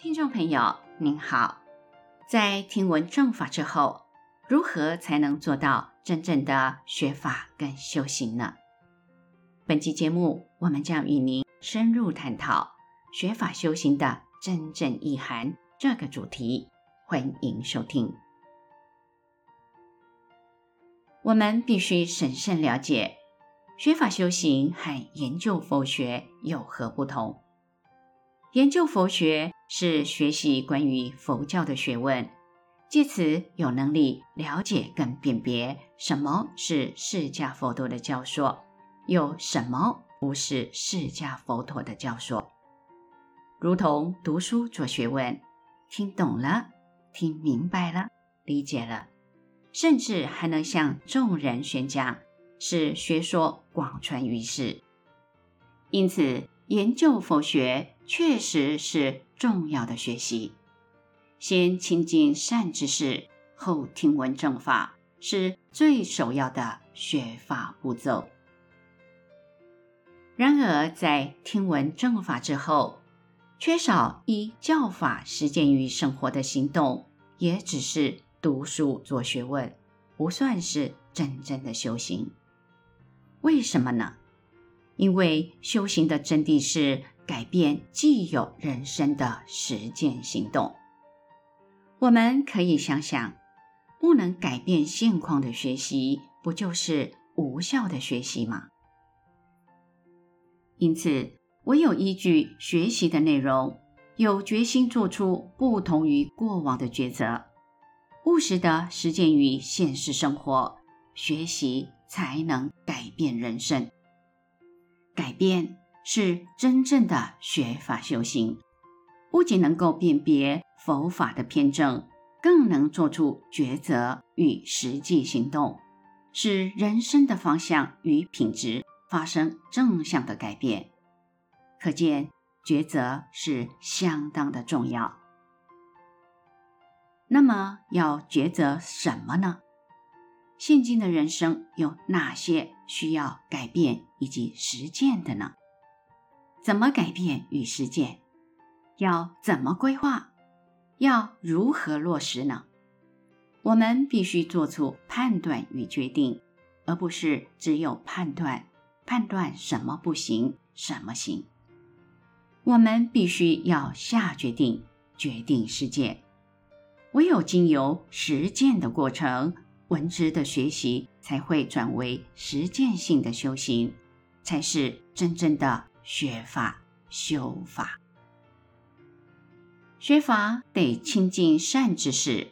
听众朋友您好，在听闻正法之后，如何才能做到真正的学法跟修行呢？本期节目我们将与您深入探讨学法修行的真正意涵这个主题，欢迎收听。我们必须审慎了解学法修行和研究佛学有何不同。研究佛学是学习关于佛教的学问，借此有能力了解跟辨别什么是释迦佛陀的教说，有什么不是释迦佛陀的教说。如同读书做学问，听懂了，听明白了，理解了，甚至还能向众人宣讲，使学说广传于世。因此，研究佛学确实是重要的学习。先亲近善知识，后听闻正法，是最首要的学法步骤。然而，在听闻正法之后，缺少依教法实践于生活的行动，也只是读书做学问，不算是真正的修行。为什么呢？因为修行的真谛是改变既有人生的实践行动。我们可以想想，不能改变现况的学习，不就是无效的学习吗？因此，唯有依据学习的内容，有决心做出不同于过往的抉择，务实的实践于现实生活，学习才能改变人生。改变是真正的学法修行，不仅能够辨别佛法的偏正，更能做出抉择与实际行动，使人生的方向与品质发生正向的改变。可见，抉择是相当的重要。那么，要抉择什么呢？现今的人生有哪些需要改变以及实践的呢？怎么改变与实践？要怎么规划？要如何落实呢？我们必须做出判断与决定，而不是只有判断，判断什么不行，什么行。我们必须要下决定，决定实践。唯有经由实践的过程。文职的学习才会转为实践性的修行，才是真正的学法修法。学法得亲近善知识。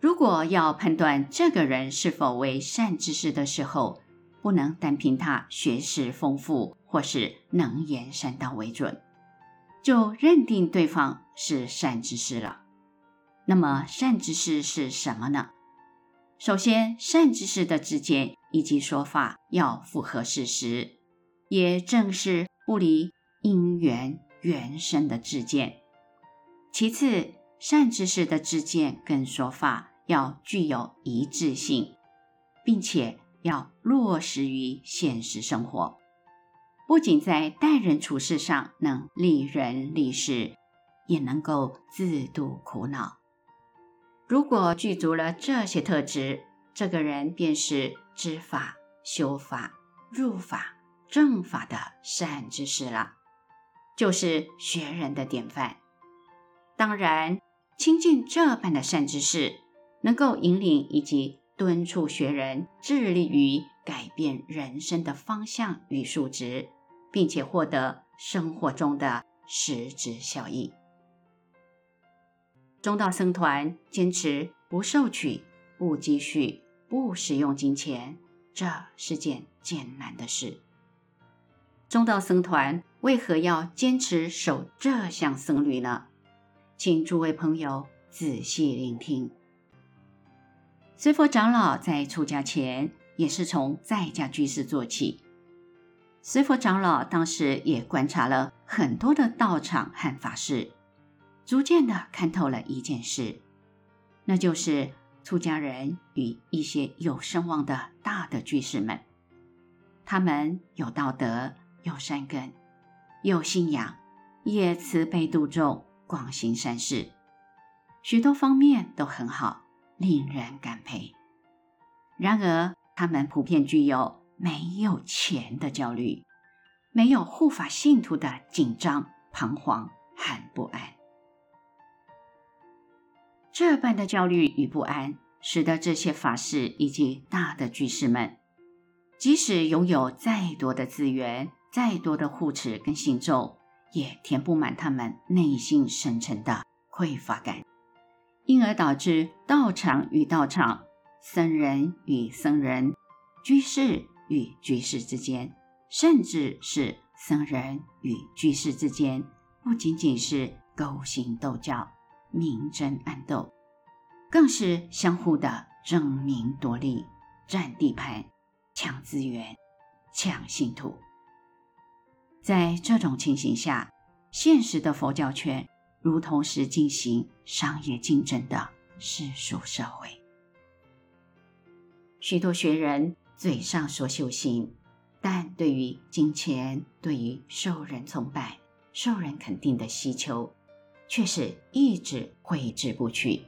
如果要判断这个人是否为善知识的时候，不能单凭他学识丰富或是能言善道为准，就认定对方是善知识了。那么善知识是什么呢？首先，善知识的知见以及说法要符合事实，也正是不离因缘缘生的自见。其次，善知识的自见跟说法要具有一致性，并且要落实于现实生活，不仅在待人处事上能利人利事，也能够自度苦恼。如果具足了这些特质，这个人便是知法、修法、入法、正法的善知识了，就是学人的典范。当然，亲近这般的善知识，能够引领以及敦促学人致力于改变人生的方向与数值，并且获得生活中的实质效益。中道僧团坚持不收取、不积蓄、不使用金钱，这是件艰难的事。中道僧团为何要坚持守这项僧侣呢？请诸位朋友仔细聆听。随佛长老在出家前，也是从在家居士做起。随佛长老当时也观察了很多的道场和法事。逐渐的看透了一件事，那就是出家人与一些有声望的大的居士们，他们有道德、有善根、有信仰，也慈悲度众，广行善事，许多方面都很好，令人感佩。然而，他们普遍具有没有钱的焦虑，没有护法信徒的紧张、彷徨和不安。这般的焦虑与不安，使得这些法师以及大的居士们，即使拥有再多的资源、再多的护持跟信众，也填不满他们内心深沉的匮乏感，因而导致道场与道场。僧人与僧人，居士与居士之间，甚至是僧人与居士之间，不仅仅是勾心斗角、明争暗斗，更是相互的争名夺利、占地盘、抢资源、抢信徒。在这种情形下，现实的佛教圈如同是进行商业竞争的世俗社会。许多学人嘴上说修行，但对于金钱、对于受人崇拜、受人肯定的需求，却是一直挥之不去。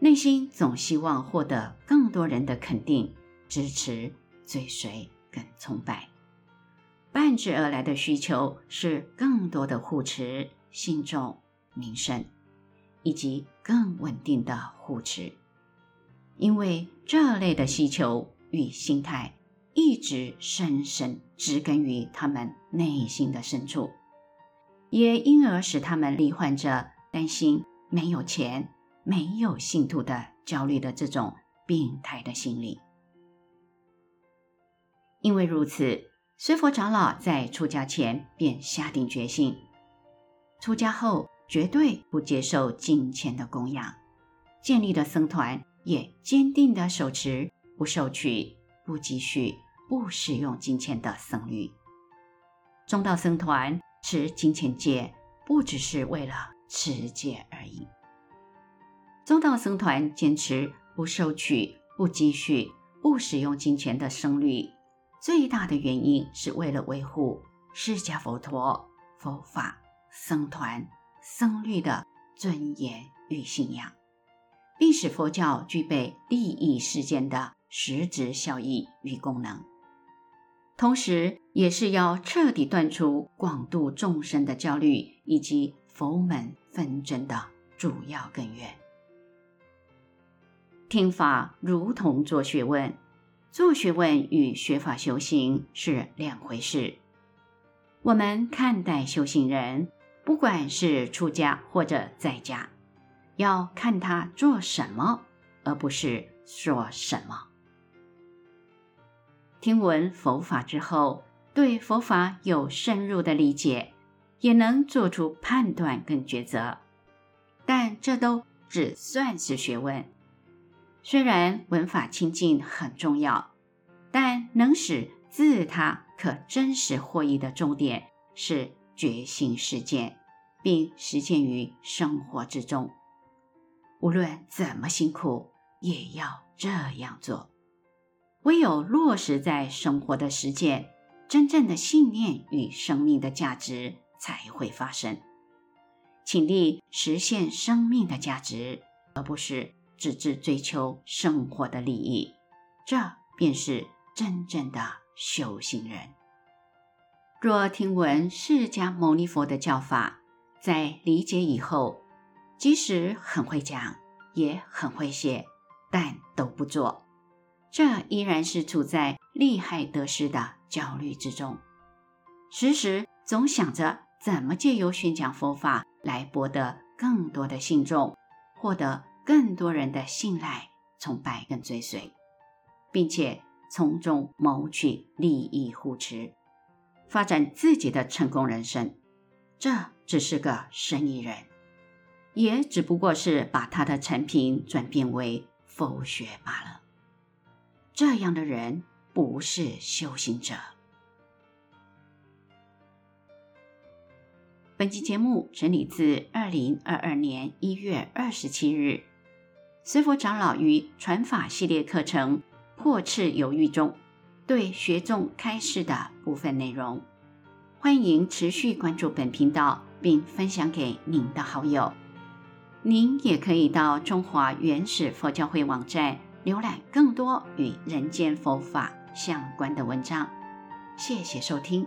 内心总希望获得更多人的肯定、支持、追随跟崇拜，伴之而来的需求是更多的护持、信众、名声，以及更稳定的护持。因为这类的需求与心态一直深深植根于他们内心的深处，也因而使他们罹患着担心没有钱、没有信徒的焦虑的这种病态的心理。因为如此，随佛长老在出家前便下定决心，出家后绝对不接受金钱的供养，建立的僧团。也坚定地手持不收取、不积蓄、不使用金钱的僧律。中道僧团持金钱戒，不只是为了持戒而已。中道僧团坚持不收取、不积蓄、不使用金钱的僧律，最大的原因是为了维护释迦佛陀、佛法、僧团、僧律的尊严与信仰。并使佛教具备利益世间的实质效益与功能，同时也是要彻底断除广度众生的焦虑以及佛门纷争的主要根源。听法如同做学问，做学问与学法修行是两回事。我们看待修行人，不管是出家或者在家。要看他做什么，而不是说什么。听闻佛法之后，对佛法有深入的理解，也能做出判断跟抉择。但这都只算是学问。虽然文法清净很重要，但能使自他可真实获益的重点是觉醒实践，并实践于生活之中。无论怎么辛苦，也要这样做。唯有落实在生活的实践，真正的信念与生命的价值才会发生。请力实现生命的价值，而不是只知追求生活的利益。这便是真正的修行人。若听闻释迦牟尼佛的教法，在理解以后，即使很会讲，也很会写，但都不做，这依然是处在利害得失的焦虑之中，时时总想着怎么借由宣讲佛法来博得更多的信众，获得更多人的信赖、崇拜跟追随，并且从中谋取利益护持，发展自己的成功人生。这只是个生意人。也只不过是把他的产品转变为佛学罢了。这样的人不是修行者。本期节目整理自二零二二年一月二十七日，随佛长老于传法系列课程《破斥犹豫》中对学众开示的部分内容。欢迎持续关注本频道，并分享给您的好友。您也可以到中华原始佛教会网站浏览更多与人间佛法相关的文章。谢谢收听。